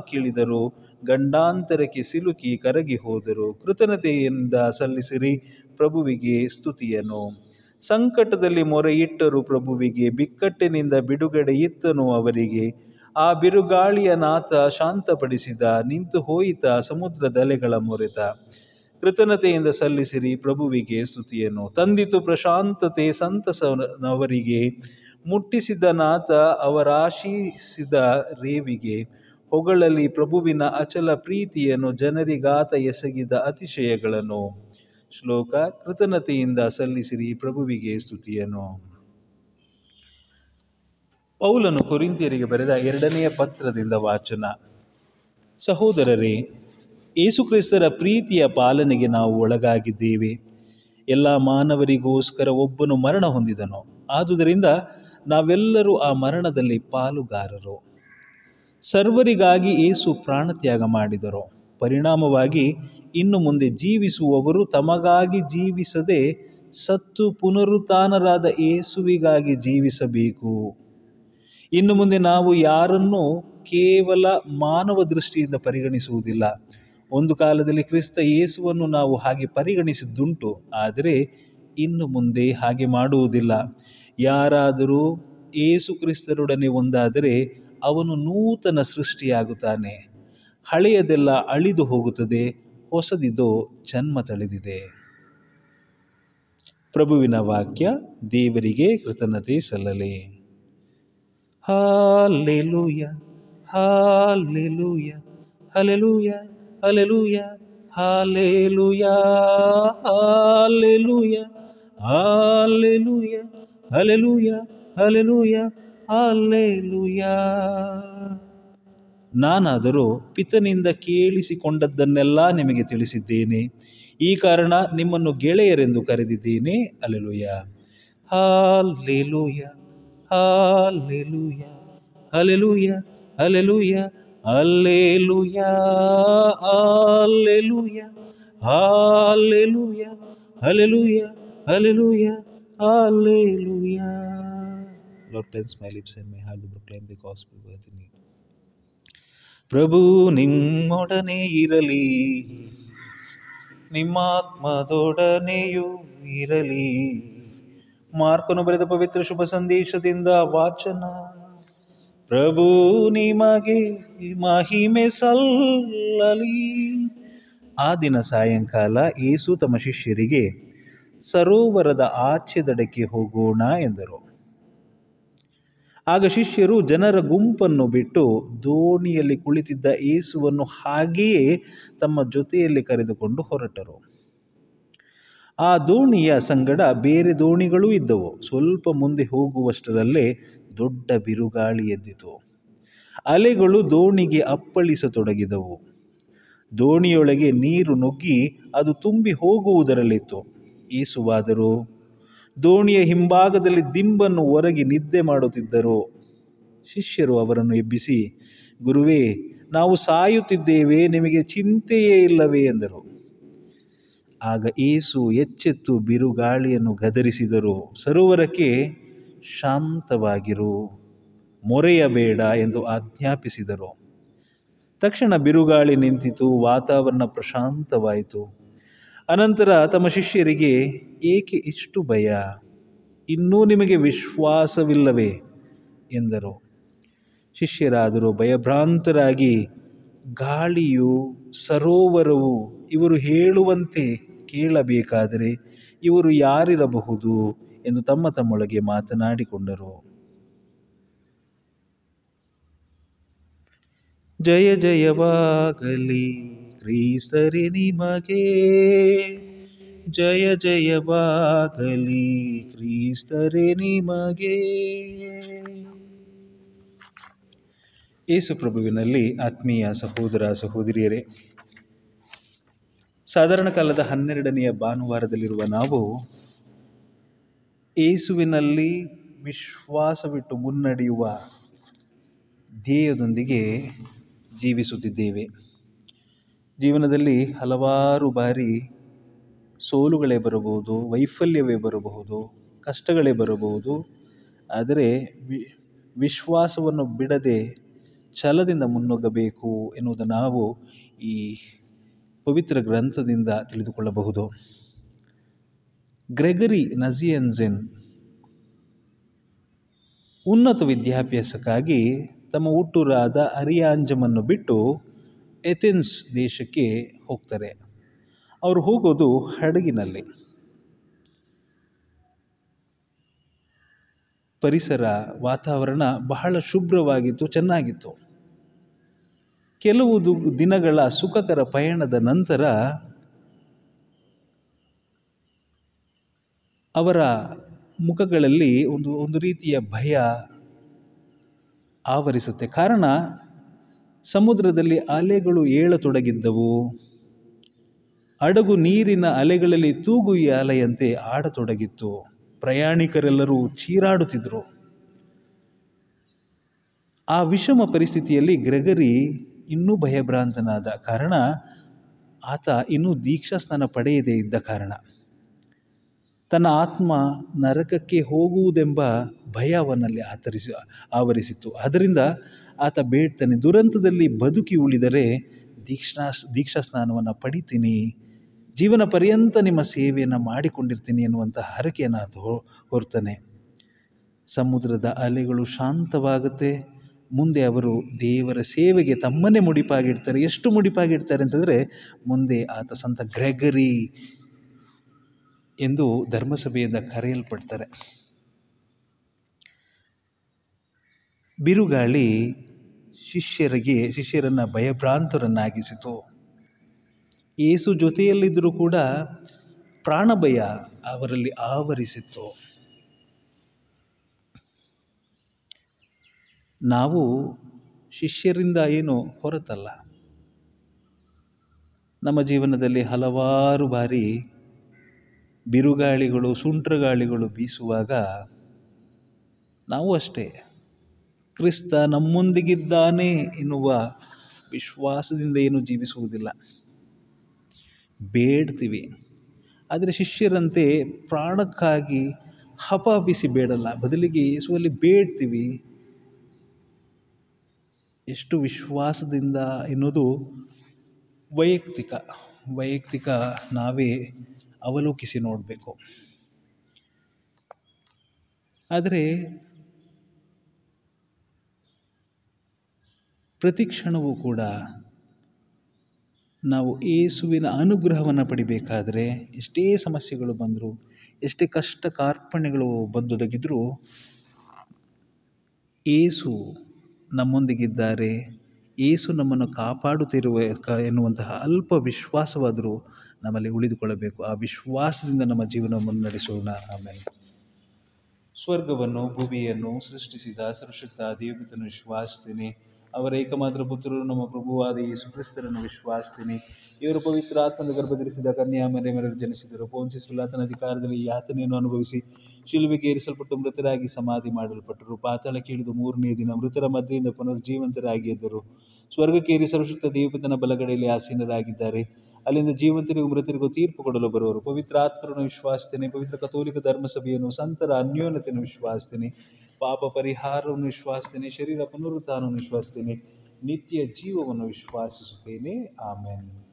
ಕೇಳಿದರು, ಗಂಡಾಂತರಕ್ಕೆ ಸಿಲುಕಿ ಕರಗಿ ಹೋದರು. ಕೃತಜ್ಞತೆಯಿಂದ ಸಲ್ಲಿಸಿರಿ ಪ್ರಭುವಿಗೆ ಸ್ತುತಿಯನು ಸಂಕಟದಲ್ಲಿ ಮೊರೆಯಿಟ್ಟರು ಪ್ರಭುವಿಗೆ, ಬಿಕ್ಕಟ್ಟಿನಿಂದ ಬಿಡುಗಡೆ ಇತ್ತನು ಅವರಿಗೆ. ಆ ಬಿರುಗಾಳಿಯ ನಾಥ ಶಾಂತಪಡಿಸಿದ, ನಿಂತು ಹೋಯಿತ ಸಮುದ್ರದಲೆಗಳ ಮೊರೆತ. ಕೃತಜ್ಞತೆಯಿಂದ ಸಲ್ಲಿಸಿರಿ ಪ್ರಭುವಿಗೆ ಸ್ತುತಿಯನ್ನು. ತಂದಿತು ಪ್ರಶಾಂತತೆ ಸಂತಸನವರಿಗೆ. ಮುಟ್ಟಿಸಿದ ನಾಥ ಅವರಾಶಿಸಿದ ರೇವಿಗೆ ಹೊಗಳಲಿ ಪ್ರಭುವಿನ ಅಚಲ ಪ್ರೀತಿಯನ್ನು ಜನರಿಗಾತ ಎಸಗಿದ ಅತಿಶಯಗಳನ್ನು. ಶ್ಲೋಕ, ಕೃತಜ್ಞತೆಯಿಂದ ಸಲ್ಲಿಸಿರಿ ಪ್ರಭುವಿಗೆ ಸ್ತುತಿಯನ್ನು. ಪೌಲನು ಕುರಿಂತಿಯರಿಗೆ ಬರೆದ ಎರಡನೆಯ ಪತ್ರದಿಂದ ವಾಚನ. ಸಹೋದರರೇ ಯೇಸುಕ್ರಿಸ್ತರ ಪ್ರೀತಿಯ ಪಾಲನೆಗೆ ನಾವು ಒಳಗಾಗಿದ್ದೇವೆ. ಎಲ್ಲ ಮಾನವರಿಗೋಸ್ಕರ ಒಬ್ಬನು ಮರಣ ಹೊಂದಿದನು. ಆದುದರಿಂದ ನಾವೆಲ್ಲರೂ ಆ ಮರಣದಲ್ಲಿ ಪಾಲುಗಾರರು. ಸರ್ವರಿಗಾಗಿ ಏಸು ಪ್ರಾಣತ್ಯಾಗ ಮಾಡಿದರು. ಪರಿಣಾಮವಾಗಿ ಇನ್ನು ಮುಂದೆ ಜೀವಿಸುವವರು ತಮಗಾಗಿ ಜೀವಿಸದೆ ಸತ್ತು ಪುನರುತ್ಥಾನರಾದ ಏಸುವಿಗಾಗಿ ಜೀವಿಸಬೇಕು. ಇನ್ನು ಮುಂದೆ ನಾವು ಯಾರನ್ನು ಕೇವಲ ಮಾನವ ದೃಷ್ಟಿಯಿಂದ ಪರಿಗಣಿಸುವುದಿಲ್ಲ. ಒಂದು ಕಾಲದಲ್ಲಿ ಕ್ರಿಸ್ತ ಏಸುವನ್ನು ನಾವು ಹಾಗೆ ಪರಿಗಣಿಸಿದ್ದುಂಟು, ಆದರೆ ಇನ್ನು ಮುಂದೆ ಹಾಗೆ ಮಾಡುವುದಿಲ್ಲ. ಯಾರಾದರೂ ಏಸು ಕ್ರಿಸ್ತರೊಡನೆ ಒಂದಾದರೆ ಅವನು ನೂತನ ಸೃಷ್ಟಿಯಾಗುತ್ತಾನೆ. ಹಳೆಯದೆಲ್ಲ ಅಳಿದು ಹೋಗುತ್ತದೆ, ಹೊಸದಿದು ಜನ್ಮ ತಳೆದಿದೆ. ಪ್ರಭುವಿನ ವಾಕ್ಯ, ದೇವರಿಗೆ ಕೃತಜ್ಞತೆ ಸಲ್ಲಲಿ. Hallelujah hallelujah hallelujah hallelujah hallelujah hallelujah, hallelujah. Hallelujah hallelujah hallelujah ನಾನಾದರೂ ಪಿತನಿಂದ ಕೇಳಿಸಿಕೊಂಡದ್ದನ್ನೆಲ್ಲ ನಿಮಗೆ ತಿಳಿಸಿದ್ದೇನೆ. ಈ ಕಾರಣ ನಿಮ್ಮನ್ನು ಗೆಳೆಯರೆಂದು ಕರೆದಿದ್ದೇನೆ. Hallelujah hallelujah hallelujah hallelujah hallelujah hallelujah hallelujah hallelujah hallelujah hallelujah hallelujah Lord, cleanse my lips and my heart to proclaim the gospel worth in ಪ್ರಭು ನಿಮ್ಮೊಡನೆ ಇರಲಿ ನಿಮ್ಮಾತ್ಮದೊಡನೆಯೂ ಇರಲಿ ಮಾರ್ಕನು ಬರೆದ ಪವಿತ್ರ ಶುಭ ಸಂದೇಶದಿಂದ ವಾಚನ ಪ್ರಭು ನಿಮಗೆ ಮಹಿಮೆ ಸಲ್ಲಲಿ ಆ ದಿನ ಸಾಯಂಕಾಲ ಏಸು ತಮ್ಮ ಶಿಷ್ಯರಿಗೆ ಸರೋವರದ ಆಚೆ ದಡಕ್ಕೆ ಹೋಗೋಣ ಎಂದರು. ಆಗ ಶಿಷ್ಯರು ಜನರ ಗುಂಪನ್ನು ಬಿಟ್ಟು ದೋಣಿಯಲ್ಲಿ ಕುಳಿತಿದ್ದ ಏಸುವನ್ನು ಹಾಗೆಯೇ ತಮ್ಮ ಜೊತೆಯಲ್ಲಿ ಕರೆದುಕೊಂಡು ಹೊರಟರು. ಆ ದೋಣಿಯ ಸಂಗಡ ಬೇರೆ ದೋಣಿಗಳೂ ಇದ್ದವು. ಸ್ವಲ್ಪ ಮುಂದೆ ಹೋಗುವಷ್ಟರಲ್ಲೇ ದೊಡ್ಡ ಬಿರುಗಾಳಿ ಎದ್ದಿತು. ಅಲೆಗಳು ದೋಣಿಗೆ ಅಪ್ಪಳಿಸತೊಡಗಿದವು. ದೋಣಿಯೊಳಗೆ ನೀರು ನುಗ್ಗಿ ಅದು ತುಂಬಿ ಹೋಗುವುದರಲ್ಲಿತ್ತು. ಏಸುವಾದರೂ ದೋಣಿಯ ಹಿಂಭಾಗದಲ್ಲಿ ದಿಂಬನ್ನು ಒರಗಿ ನಿದ್ದೆ ಮಾಡುತ್ತಿದ್ದರು. ಶಿಷ್ಯರು ಅವರನ್ನು ಎಬ್ಬಿಸಿ, ಗುರುವೇ, ನಾವು ಸಾಯುತ್ತಿದ್ದೇವೆ, ನಿಮಗೆ ಚಿಂತೆಯೇ ಇಲ್ಲವೇ? ಎಂದರು. ಆಗ ಏಸು ಎಚ್ಚೆತ್ತು ಬಿರುಗಾಳಿಯನ್ನು ಗದರಿಸಿದರು. ಸರೋವರಕ್ಕೆ ಶಾಂತವಾಗಿರು, ಮೊರೆಯಬೇಡ ಎಂದು ಆಜ್ಞಾಪಿಸಿದರು. ತಕ್ಷಣ ಬಿರುಗಾಳಿ ನಿಂತಿತು, ವಾತಾವರಣ ಪ್ರಶಾಂತವಾಯಿತು. ಅನಂತರ ತಮ್ಮ ಶಿಷ್ಯರಿಗೆ, ಏಕೆ ಇಷ್ಟು ಭಯ? ಇನ್ನೂ ನಿಮಗೆ ವಿಶ್ವಾಸವಿಲ್ಲವೇ? ಎಂದರು. ಶಿಷ್ಯರಾದರೂ, ಭಯಭ್ರಾಂತರಾಗಿ ಗಾಳಿಯು ಸರೋವರವು ಇವರು ಹೇಳುವಂತೆ ಕೇಳಬೇಕಾದರೆ ಇವರು ಯಾರಿರಬಹುದು? ಎಂದು ತಮ್ಮ ತಮ್ಮೊಳಗೆ ಮಾತನಾಡಿಕೊಂಡರು. ಜಯ ಜಯವಾಗಲಿ. ಕ್ರೀಸ್ತರಿ ನಿಮಗೆ. ಜಯ ಜಯವಾಗಲಿ ಕ್ರೀಸ್ತರೆ ನಿಮಗೆ. ಯೇಸುಪ್ರಭುವಿನಲ್ಲಿ ಆತ್ಮೀಯ ಸಹೋದರ ಸಹೋದರಿಯರೇ, ಸಾಧಾರಣ ಕಾಲದ ಹನ್ನೆರಡನೆಯ ಭಾನುವಾರದಲ್ಲಿರುವ ನಾವು ಏಸುವಿನಲ್ಲಿ ವಿಶ್ವಾಸವಿಟ್ಟು ಮುನ್ನಡೆಯುವ ಧ್ಯೇಯದೊಂದಿಗೆ ಜೀವಿಸುತ್ತಿದ್ದೇವೆ. ಜೀವನದಲ್ಲಿ ಹಲವಾರು ಬಾರಿ ಸೋಲುಗಳೇ ಬರಬಹುದು, ವೈಫಲ್ಯವೇ ಬರಬಹುದು, ಕಷ್ಟಗಳೇ ಬರಬಹುದು. ಆದರೆ ವಿಶ್ವಾಸವನ್ನು ಬಿಡದೆ ಛಲದಿಂದ ಮುನ್ನುಗ್ಗಬೇಕು ಎನ್ನುವುದನ್ನು ನಾವು ಈ ಪವಿತ್ರ ಗ್ರಂಥದಿಂದ ತಿಳಿದುಕೊಳ್ಳಬಹುದು. ಗ್ರೆಗರಿ ನಜಿಯನ್ಜೆನ್ ಉನ್ನತ ವಿದ್ಯಾಭ್ಯಾಸಕ್ಕಾಗಿ ತಮ್ಮ ಹುಟ್ಟೂರಾದ ಅರಿಯಾಂಜಮನ್ನು ಬಿಟ್ಟು ಎಥೆನ್ಸ್ ದೇಶಕ್ಕೆ ಹೋಗ್ತಾರೆ. ಅವರು ಹೋಗೋದು ಹಡಗಿನಲ್ಲಿ. ಪರಿಸರ, ವಾತಾವರಣ ಬಹಳ ಶುಭ್ರವಾಗಿತ್ತು, ಚೆನ್ನಾಗಿತ್ತು. ಕೆಲವು ದಿನಗಳ ಸುಖಕರ ಪಯಣದ ನಂತರ ಅವರ ಮುಖಗಳಲ್ಲಿ ಒಂದು ಒಂದು ರೀತಿಯ ಭಯ ಆವರಿಸುತ್ತೆ. ಕಾರಣ ಸಮುದ್ರದಲ್ಲಿ ಅಲೆಗಳು ಏಳತೊಡಗಿದ್ದವು. ಹಡಗು ನೀರಿನ ಅಲೆಗಳಲ್ಲಿ ತೂಗು ಅಲೆಯಂತೆ ಆಡತೊಡಗಿತ್ತು. ಪ್ರಯಾಣಿಕರೆಲ್ಲರೂ ಚೀರಾಡುತ್ತಿದ್ದರು. ಆ ವಿಷಮ ಪರಿಸ್ಥಿತಿಯಲ್ಲಿ ಗ್ರೆಗರಿ ಇನ್ನೂ ಭಯಭ್ರಾಂತನಾದ ಕಾರಣ ಆತ ಇನ್ನೂ ದೀಕ್ಷಾ ಸ್ನಾನ ಪಡೆಯದೇ ಇದ್ದ ಕಾರಣ. ತನ್ನ ಆತ್ಮ ನರಕಕ್ಕೆ ಹೋಗುವುದೆಂಬ ಭಯ ಅವನಲ್ಲಿ ಆತರಿಸಿ, ಆವರಿಸಿತ್ತು. ಅದರಿಂದ ಆತ ಬೇಡ್ತಾನೆ. ದುರಂತದಲ್ಲಿ ಬದುಕಿ ಉಳಿದರೆ ದೀಕ್ಷಾ ದೀಕ್ಷಾ ಸ್ನಾನವನ್ನು ಪಡಿತೀನಿ. ಜೀವನ ಪರ್ಯಂತ ನಿಮ್ಮ ಸೇವೆಯನ್ನು ಮಾಡಿಕೊಂಡಿರ್ತೀನಿ ಎನ್ನುವಂಥ ಹರಕೆಯನ್ನು ಆತ ಹೊರ್ತಾನೆ. ಸಮುದ್ರದ ಅಲೆಗಳು ಶಾಂತವಾಗುತ್ತೆ. ಮುಂದೆ ಅವರು ದೇವರ ಸೇವೆಗೆ ತಮ್ಮನ್ನೇ ಮುಡಿಪಾಗಿಡ್ತಾರೆ. ಎಷ್ಟು ಮುಡಿಪಾಗಿಡ್ತಾರೆ ಅಂತಂದರೆ ಮುಂದೆ ಆತ ಸಂತ ಗ್ರೆಗರಿ ಎಂದು ಧರ್ಮಸಭೆಯಿಂದ ಕರೆಯಲ್ಪಡ್ತಾರೆ. ಬಿರುಗಾಳಿ ಶಿಷ್ಯರಿಗೆ, ಶಿಷ್ಯರನ್ನು ಭಯಭ್ರಾಂತರನ್ನಾಗಿಸಿತು. ಏಸು ಜೊತೆಯಲ್ಲಿದ್ದರೂ ಕೂಡ ಪ್ರಾಣಭಯ ಅವರಲ್ಲಿ ಆವರಿಸಿತ್ತು. ನಾವು ಶಿಷ್ಯರಿಂದ ಏನು ಹೊರತಲ್ಲ. ನಮ್ಮ ಜೀವನದಲ್ಲಿ ಹಲವಾರು ಬಾರಿ ಬಿರುಗಾಳಿಗಳು, ಸುಂಟ್ರಗಾಳಿಗಳು ಬೀಸುವಾಗ ನಾವು ಅಷ್ಟೇ. ಕ್ರಿಸ್ತ ನಮ್ಮೊಂದಿಗಿದ್ದಾನೆ ಎನ್ನುವ ವಿಶ್ವಾಸದಿಂದ ಏನು ಜೀವಿಸುವುದಿಲ್ಲ. ಬೇಡ್ತೀವಿ. ಆದರೆ ಶಿಷ್ಯರಂತೆ ಪ್ರಾಣಕ್ಕಾಗಿ ಹಪಾಪಿಸಿ ಬೇಡಲ್ಲ. ಬದಲಿಗೆ ಯೇಸುವಲ್ಲಿ ಬೇಡ್ತೀವಿ. ಎಷ್ಟು ವಿಶ್ವಾಸದಿಂದ ಎನ್ನುವುದು ವೈಯಕ್ತಿಕ. ವೈಯಕ್ತಿಕ ನಾವೇ ಅವಲೋಕಿಸಿ ನೋಡಬೇಕು. ಆದರೆ ಪ್ರತಿ ಕ್ಷಣವೂ ಕೂಡ ನಾವು ಏಸುವಿನ ಅನುಗ್ರಹವನ್ನು ಪಡಿಬೇಕಾದರೆ ಎಷ್ಟೇ ಸಮಸ್ಯೆಗಳು ಬಂದರೂ, ಎಷ್ಟೇ ಕಷ್ಟ ಕಾರ್ಪಣ್ಯಗಳು ಬಂದೊದಗಿದ್ರೂ ಏಸು ನಮ್ಮೊಂದಿಗಿದ್ದಾರೆ. ಏಸು ನಮ್ಮನ್ನು ಕಾಪಾಡುತ್ತಿರುವ ಎನ್ನುವಂತಹ ಅಲ್ಪ ವಿಶ್ವಾಸವಾದರೂ ನಮ್ಮಲ್ಲಿ ಉಳಿದುಕೊಳ್ಳಬೇಕು. ಆ ವಿಶ್ವಾಸದಿಂದ ನಮ್ಮ ಜೀವನವನ್ನು ಮುನ್ನಡೆಸೋಣ. ಆಮೇಲೆ ಸ್ವರ್ಗವನ್ನು, ಭೂಮಿಯನ್ನು ಸೃಷ್ಟಿಸಿದ ಸರ್ವಶಕ್ತ ದೇವತನು ವಿಶ್ವಾಸಿಸ್ತೇನೆ ಅವರ ಏಕಮಾತ್ರ ಪುತ್ರರು ನಮ್ಮ ಪ್ರಭುವಾದ ಈ ಕ್ರಿಸ್ತರನ್ನು ವಿಶ್ವಾಸಿನಿ ಇವರು ಪವಿತ್ರ ಆತ್ಮದ ಗರ್ಭಧರಿಸಿದ ಕನ್ಯಾ ಮನೆ ಮರೆರು ಜನಿಸಿದರು. ಪೋನ್ಸಿ ಪಿಲಾತನ ಅಧಿಕಾರದಲ್ಲಿ ಯಾತನೆಯನ್ನು ಅನುಭವಿಸಿ ಶಿಲುಬೆಗೆ ಏರಿಸಲ್ಪಟ್ಟು ಮೃತರಾಗಿ ಸಮಾಧಿ ಮಾಡಲ್ಪಟ್ಟರು. ಪಾತಾಳಕ್ಕೆ ಇಳಿದು ಮೂರನೇ ದಿನ ಮೃತರ ಮಧ್ಯೆಯಿಂದ ಪುನರ್ಜೀವಂತರಾಗಿ ಸ್ವರ್ಗಕ್ಕೆ ಏರಿ ಸರ್ವಶಕ್ತ ದೇವತನ ಬಲಗಡೆಯಲ್ಲಿ ಆಸೀನರಾಗಿದ್ದಾರೆ. ಅಲ್ಲಿಂದ ಜೀವಂತರಿಗೂ ಮೃತರಿಗೂ ತೀರ್ಪು ಕೊಡಲು ಬರುವರು. ಪವಿತ್ರ ಆತ್ಮರನ್ನು ವಿಶ್ವಾಸ್ತೇನೆ. ಪವಿತ್ರ ಕಥೋಲಿಕ ಧರ್ಮಸಭೆಯನ್ನು ಸಂತರ ಅನ್ಯೋನ್ಯತೆಯನ್ನು ವಿಶ್ವಾಸ್ತೇನೆ. ಪಾಪ ಪರಿಹಾರವನ್ನು ವಿಶ್ವಾಸ್ತೇನೆ. ಶರೀರ ಪುನರುತ್ಥಾನವನ್ನು ವಿಶ್ವಾಸ್ತೇನೆ. ನಿತ್ಯ ಜೀವವನ್ನು ವಿಶ್ವಾಸಿಸುತ್ತೇನೆ. ಆಮೇಲೆ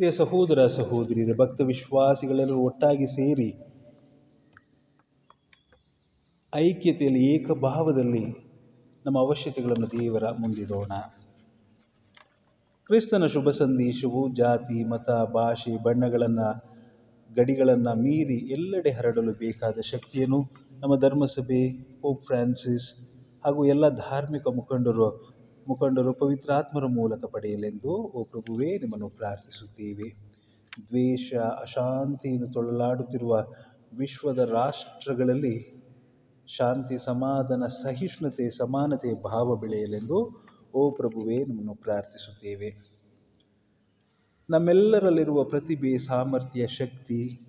ಪ್ರಿಯ ಸಹೋದರ ಸಹೋದರಿಯರೇ, ಭಕ್ತ ವಿಶ್ವಾಸಿಗಳೆಲ್ಲರೂ ಒಟ್ಟಾಗಿ ಸೇರಿ ಐಕ್ಯತೆಯಲ್ಲಿ, ಏಕಭಾವದಲ್ಲಿ ನಮ್ಮ ಅವಶ್ಯತೆಗಳನ್ನು ದೇವರ ಮುಂದಿಡೋಣ. ಕ್ರಿಸ್ತನ ಶುಭ ಸಂದೇಶವು ಜಾತಿ, ಮತ, ಭಾಷೆ, ಬಣ್ಣಗಳನ್ನು, ಗಡಿಗಳನ್ನು ಮೀರಿ ಎಲ್ಲೆಡೆ ಹರಡಲು ಬೇಕಾದ ಶಕ್ತಿಯನ್ನು ನಮ್ಮ ಧರ್ಮಸಭೆ ಪೋಪ್ ಫ್ರಾನ್ಸಿಸ್ ಹಾಗೂ ಎಲ್ಲ ಧಾರ್ಮಿಕ ಮುಖಂಡರು ಮುಖಂಡರು ಪವಿತ್ರಾತ್ಮರ ಮೂಲಕ ಪಡೆಯಲೆಂದು, ಓ ಪ್ರಭುವೇ, ನಿಮ್ಮನ್ನು ಪ್ರಾರ್ಥಿಸುತ್ತೇವೆ. ದ್ವೇಷ, ಅಶಾಂತಿಯಿಂದ ತೊಳಲಾಡುತ್ತಿರುವ ವಿಶ್ವದ ರಾಷ್ಟ್ರಗಳಲ್ಲಿ ಶಾಂತಿ, ಸಮಾಧಾನ, ಸಹಿಷ್ಣುತೆ, ಸಮಾನತೆ, ಭಾವ ಬೆಳೆಯಲೆಂದು, ಓ ಪ್ರಭುವೇ, ನಿಮ್ಮನ್ನು ಪ್ರಾರ್ಥಿಸುತ್ತೇವೆ. ನಮ್ಮೆಲ್ಲರಲ್ಲಿರುವ ಪ್ರತಿಭೆ, ಸಾಮರ್ಥ್ಯ, ಶಕ್ತಿ,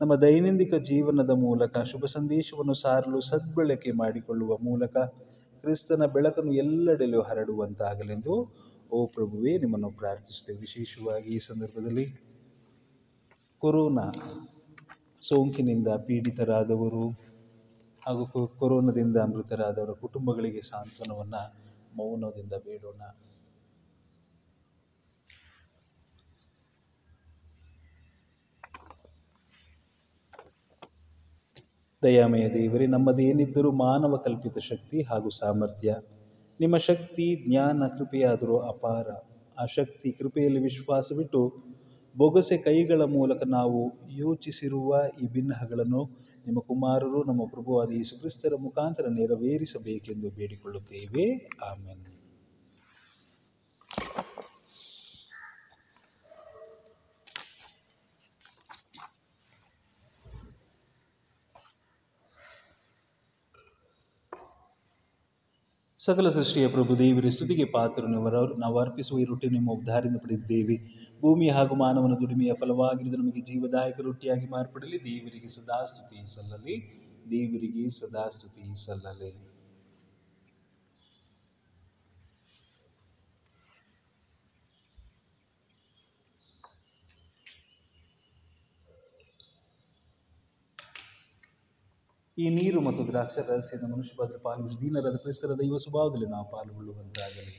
ನಮ್ಮ ದೈನಂದಿನ ಜೀವನದ ಮೂಲಕ ಶುಭ ಸಂದೇಶವನ್ನು ಸಾರಲು ಸದ್ಬಳಕೆ ಮಾಡಿಕೊಳ್ಳುವ ಮೂಲಕ ಕ್ರಿಸ್ತನ ಬೆಳಕನ್ನು ಎಲ್ಲೆಡೆಯೂ ಹರಡುವಂತಾಗಲೆಂದು, ಓ ಪ್ರಭುವೇ, ನಿಮ್ಮನ್ನು ಪ್ರಾರ್ಥಿಸುತ್ತೇವೆ. ವಿಶೇಷವಾಗಿ ಈ ಸಂದರ್ಭದಲ್ಲಿ ಕೊರೋನಾ ಸೋಂಕಿನಿಂದ ಪೀಡಿತರಾದವರು ಹಾಗೂ ಕೊರೋನಾದಿಂದ ಮೃತರಾದವರ ಕುಟುಂಬಗಳಿಗೆ ಸಾಂತ್ವನವನ್ನು, ಮೌನದಿಂದ ಬೇಡೋಣ. ದಯಾಮಯ ದೇವರೇ, ನಮ್ಮದೇನಿದ್ದರೂ ಮಾನವ ಕಲ್ಪಿತ ಶಕ್ತಿ ಹಾಗೂ ಸಾಮರ್ಥ್ಯ. ನಿಮ್ಮ ಶಕ್ತಿ, ಜ್ಞಾನ, ಕೃಪೆಯಾದರೂ ಅಪಾರ. ಆ ಶಕ್ತಿ ಕೃಪೆಯಲ್ಲಿ ವಿಶ್ವಾಸವಿಟ್ಟು ಬೊಗಸೆ ಕೈಗಳ ಮೂಲಕ ನಾವು ಯೋಚಿಸಿರುವ ಈ ಭಿನ್ನಹಗಳನ್ನು ನಿಮ್ಮ ಕುಮಾರರು, ನಮ್ಮ ಪ್ರಭುವಾದ ಯೇಸು ಕ್ರಿಸ್ತರ ಮುಖಾಂತರ ನೆರವೇರಿಸಬೇಕೆಂದು ಬೇಡಿಕೊಳ್ಳುತ್ತೇವೆ. ಆಮೇಲೆ ಸಕಲ ಸೃಷ್ಟಿಯ ಪ್ರಭು ದೇವರ, ಸ್ತುತಿಗೆ ಪಾತ್ರನು ನಾವು ಅರ್ಪಿಸುವ ಈ ರೊಟ್ಟಿ ನಿಮ್ಮ ಉದ್ಧಾರದಿಂದ ಪಡೆದಿದ್ದೇವೆ. ಭೂಮಿ ಹಾಗೂ ಮಾನವನ ದುಡಿಮೆಯ ಫಲವಾಗಿರಿದು ನಮಗೆ ಜೀವದಾಯಕ ರೊಟ್ಟಿಯಾಗಿ ಮಾರ್ಪಡಲಿ. ದೇವರಿಗೆ ಸದಾ ಸ್ತುತಿ ಸಲ್ಲಲಿ. ದೇವರಿಗೆ ಸದಾ ಸ್ತುತಿ ಸಲ್ಲಲಿ. ಈ ನೀರು ಮತ್ತು ದ್ರಾಕ್ಷ ರಹಸ್ಯದ ಮನುಷ್ಯ ಪಾತ್ರ ಪಾಲು ದೀನರಾದ ಕ್ರಿಸ್ತರ ದೈವ ಸ್ವಭಾವದಲ್ಲಿ ನಾವು ಪಾಲ್ಗೊಳ್ಳುವಂತಾಗಲಿ.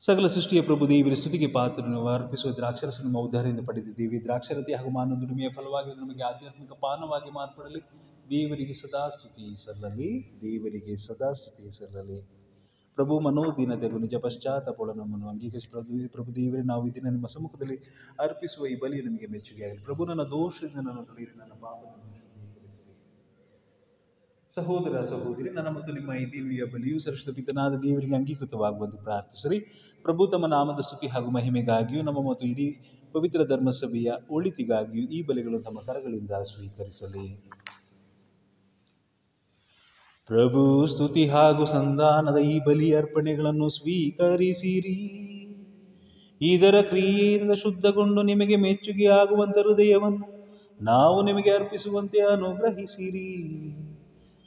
ಸಕಲ ಸೃಷ್ಟಿಯ ಪ್ರಭು ದೇವರ ಸ್ತುತಿಗೆ ಪಾತ್ರನು ಅರ್ಪಿಸುವ ದ್ರಾಕ್ಷರಸ ನಮ್ಮ ಉದ್ಧಾರದಿಂದ ಪಡೆದಿದ್ದೀವಿ. ದ್ರಾಕ್ಷರತೆ ಹಾಗೂ ಮಾನವ ದುಡಿಮೆಯ ಫಲವಾಗಿ ನಮಗೆ ಆಧ್ಯಾತ್ಮಿಕ ಪಾನವಾಗಿ ಮಾರ್ಪಡಲಿ. ದೇವರಿಗೆ ಸದಾ ಸ್ತುತಿ ಸಲ್ಲಲಿ. ದೇವರಿಗೆ ಸದಾ ಸ್ತುತಿ ಸಲ್ಲಲಿ. ಪ್ರಭು ಮನೋದೀನತೆಗೂ ನಿಜ ಪಶ್ಚಾತ್ತಾಪೋಳ ನಮ್ಮನ್ನು ಅಂಗೀಕರಿಸಿ ಪ್ರಭು ಪ್ರಭು ದೇವರೇ, ನಾವು ಇದನ್ನು ದಿನ ನಿಮ್ಮ ಸಮ್ಮುಖದಲ್ಲಿ ಅರ್ಪಿಸುವ ಈ ಬಲಿ ನಿಮಗೆ ಮೆಚ್ಚುಗೆಯಾಗಲಿ. ಪ್ರಭು, ನನ್ನ ದೋಷದಿಂದ ನನ್ನ ತೊಳೆಯಿರಿ ನನ್ನ ಸಹೋದರ ಸಹೋದರಿ, ನನ್ನ ಮತ್ತು ನಿಮ್ಮ ಈ ದೇವಿಯ ಬಲಿಯು ಸರಸ್ವತ ಪಿತನಾದ ದೇವರಿಗೆ ಅಂಗೀಕೃತವಾಗುವಂತೆ ಪ್ರಾರ್ಥಿಸಿರಿ. ಪ್ರಭು, ತಮ್ಮ ನಾಮದ ಸ್ತುತಿ ಹಾಗೂ ಮಹಿಮೆಗಾಗಿಯೂ, ನಮ್ಮ ಮತ್ತು ಇಡೀ ಪವಿತ್ರ ಧರ್ಮಸಭೆಯ ಒಳಿತಿಗಾಗಿಯೂ ಈ ಬಲಿಗಳನ್ನು ತಮ್ಮ ಕರಗಳಿಂದ ಸ್ವೀಕರಿಸಲಿ. ಪ್ರಭು, ಸ್ತುತಿ ಹಾಗೂ ಸಂಧಾನದ ಈ ಬಲಿ ಅರ್ಪಣೆಗಳನ್ನು ಸ್ವೀಕರಿಸಿರಿ. ಇದರ ಕ್ರಿಯೆಯಿಂದ ಶುದ್ಧಗೊಂಡು ನಿಮಗೆ ಮೆಚ್ಚುಗೆ ಆಗುವಂತ ಹೃದಯವನ್ನು ನಾವು ನಿಮಗೆ ಅರ್ಪಿಸುವಂತೆ ಅನುಗ್ರಹಿಸಿರಿ.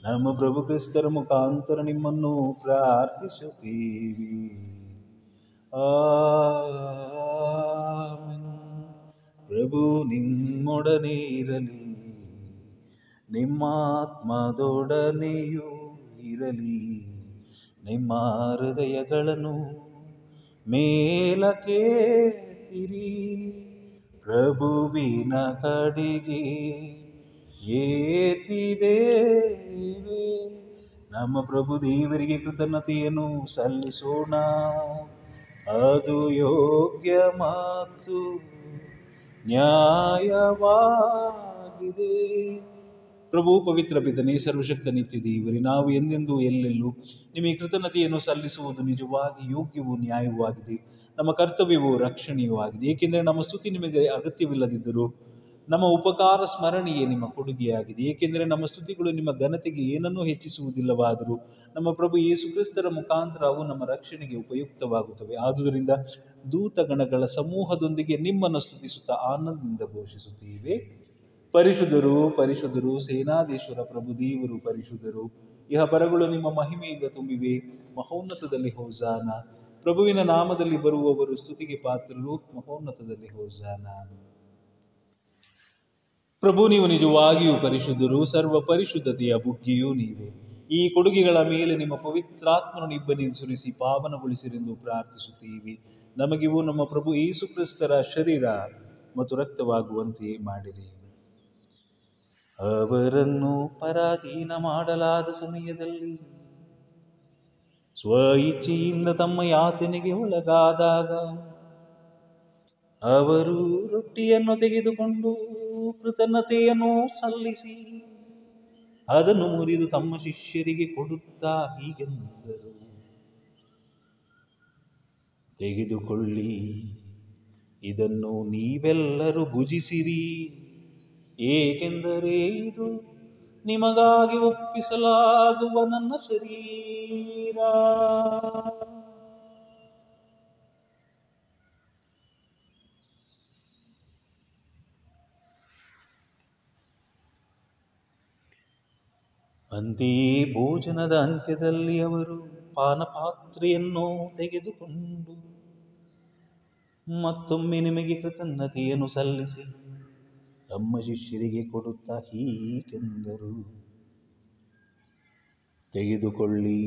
ನಮ್ಮ ಪ್ರಭು ಕ್ರಿಸ್ತರ ಮುಖಾಂತರ ನಿಮ್ಮನ್ನು ಪ್ರಾರ್ಥಿಸುತ್ತೀವಿ. ಪ್ರಭು ನಿಮ್ಮೊಡನೆ ಇರಲಿ ನಿಮ್ಮ ಆತ್ಮದೊಡನೆಯೂ ಇರಲಿ, ನಿಮ್ಮ ಹೃದಯಗಳನ್ನು ಮೇಲಕ್ಕೆತ್ತಿರಿ ಪ್ರಭುವಿನ ಕಡೆಗೆ ಏತಿದೇವೆ ನಮ್ಮ ಪ್ರಭು ದೇವರಿಗೆ ಕೃತಜ್ಞತೆಯನ್ನು ಸಲ್ಲಿಸೋಣ. ಅದು ಯೋಗ್ಯ ಮಾತು. ನ್ಯಾಯವಾಗಿದೆ. ಪ್ರಭು ಪವಿತ್ರ ಪಿತನೇ, ಸರ್ವಶಕ್ತ ನಿತ್ಯ ದೇವರೇ, ನಾವು ಎಂದೆಂದೂ ಎಲ್ಲೆಲ್ಲೂ ನಿಮಗೆ ಕೃತಜ್ಞತೆಯನ್ನು ಸಲ್ಲಿಸುವುದು ನಿಜವಾಗಿ ಯೋಗ್ಯವೂ ನ್ಯಾಯವೂ ಆಗಿದೆ. ನಮ್ಮ ಕರ್ತವ್ಯವೂ ರಕ್ಷಣೆಯೂ ಆಗಿದೆ. ಏಕೆಂದರೆ ನಮ್ಮ ಸ್ತುತಿ ನಿಮಗೆ ಅಗತ್ಯವಿಲ್ಲದಿದ್ದರೂ ನಮ್ಮ ಉಪಕಾರ ಸ್ಮರಣೆಯೇ ನಿಮ್ಮ ಕೊಡುಗೆಯಾಗಿದೆ. ಏಕೆಂದರೆ ನಮ್ಮ ಸ್ತುತಿಗಳು ನಿಮ್ಮ ಘನತೆಗೆ ಏನನ್ನೂ ಹೆಚ್ಚಿಸುವುದಿಲ್ಲವಾದರೂ ನಮ್ಮ ಪ್ರಭು ಯೇಸು ಕ್ರಿಸ್ತರ ಮುಖಾಂತರ ಅವು ನಮ್ಮ ರಕ್ಷಣೆಗೆ ಉಪಯುಕ್ತವಾಗುತ್ತವೆ. ಆದುದರಿಂದ ದೂತಗಣಗಳ ಸಮೂಹದೊಂದಿಗೆ ನಿಮ್ಮನ್ನು ಸ್ತುತಿಸುತ್ತಾ ಆನಂದದಿಂದ ಘೋಷಿಸುತ್ತೇವೆ. ಪರಿಶುದ್ಧರು ಪರಿಶುದ್ಧರು, ಸೇನಾಧೀಶ್ವರ ಪ್ರಭು, ದೇವರು ಪರಿಶುದ್ಧರು, ಇಹ ಪರಗಳು ನಿಮ್ಮ ಮಹಿಮೆಯಿಂದ ತುಂಬಿವೆ. ಮಹೋನ್ನತದಲ್ಲಿ ಹೋಜಾನ ಪ್ರಭುವಿನ ನಾಮದಲ್ಲಿ ಬರುವವರು ಸ್ತುತಿಗೆ ಪಾತ್ರರು. ಮಹೋನ್ನತದಲ್ಲಿ ಹೋಜಾನ ಪ್ರಭು, ನೀವು ನಿಜವಾಗಿಯೂ ಪರಿಶುದ್ಧರು, ಸರ್ವ ಪರಿಶುದ್ಧತೆಯ ಬುಗ್ಗಿಯೂ ನೀವೇ. ಈ ಕೊಡುಗೆಗಳ ಮೇಲೆ ನಿಮ್ಮ ಪವಿತ್ರಾತ್ಮನು ಇಬ್ಬನಿಂದ ಸುರಿಸಿ ಪಾವನಗೊಳಿಸಿರೆಂದು ಪ್ರಾರ್ಥಿಸುತ್ತೀವಿ. ನಮಗಿವು ನಮ್ಮ ಪ್ರಭು ಯೇಸು ಕ್ರಿಸ್ತರ ಶರೀರ ಮತ್ತು ರಕ್ತವಾಗುವಂತೆ ಮಾಡಿರಿ. ಅವರನ್ನು ಪರಾಧೀನ ಮಾಡಲಾದ ಸಮಯದಲ್ಲಿ ಸ್ವ ಇಚ್ಛೆಯಿಂದ ತಮ್ಮ ಯಾತನೆಗೆ ಒಳಗಾದಾಗ ಅವರು ರೊಟ್ಟಿಯನ್ನು ತೆಗೆದುಕೊಂಡು ಕೃತಜ್ಞತೆಯನ್ನು ಸಲ್ಲಿಸಿ, ಅದನ್ನು ಮುರಿದು ತಮ್ಮ ಶಿಷ್ಯರಿಗೆ ಕೊಡುತ್ತಾ ಹೀಗೆಂದರು. ತೆಗೆದುಕೊಳ್ಳಿ, ಇದನ್ನು ನೀವೆಲ್ಲರೂ ಭುಜಿಸಿರಿ. ಏಕೆಂದರೆ ಇದು ನಿಮಗಾಗಿ ಒಪ್ಪಿಸಲಾಗುವ ನನ್ನ ಶರೀರ. ಅಂತೆಯೇ ಭೋಜನದ ಅಂತ್ಯದಲ್ಲಿ ಅವರು ಪಾನಪಾತ್ರೆಯನ್ನು ತೆಗೆದುಕೊಂಡು, ಮತ್ತೊಮ್ಮೆ ನಿಮಗೆ ಕೃತಜ್ಞತೆಯನ್ನು ಸಲ್ಲಿಸಿ ತಮ್ಮ ಶಿಷ್ಯರಿಗೆ ಕೊಡುತ್ತಾ ಹೀಗೆಂದರು. ತೆಗೆದುಕೊಳ್ಳಿ,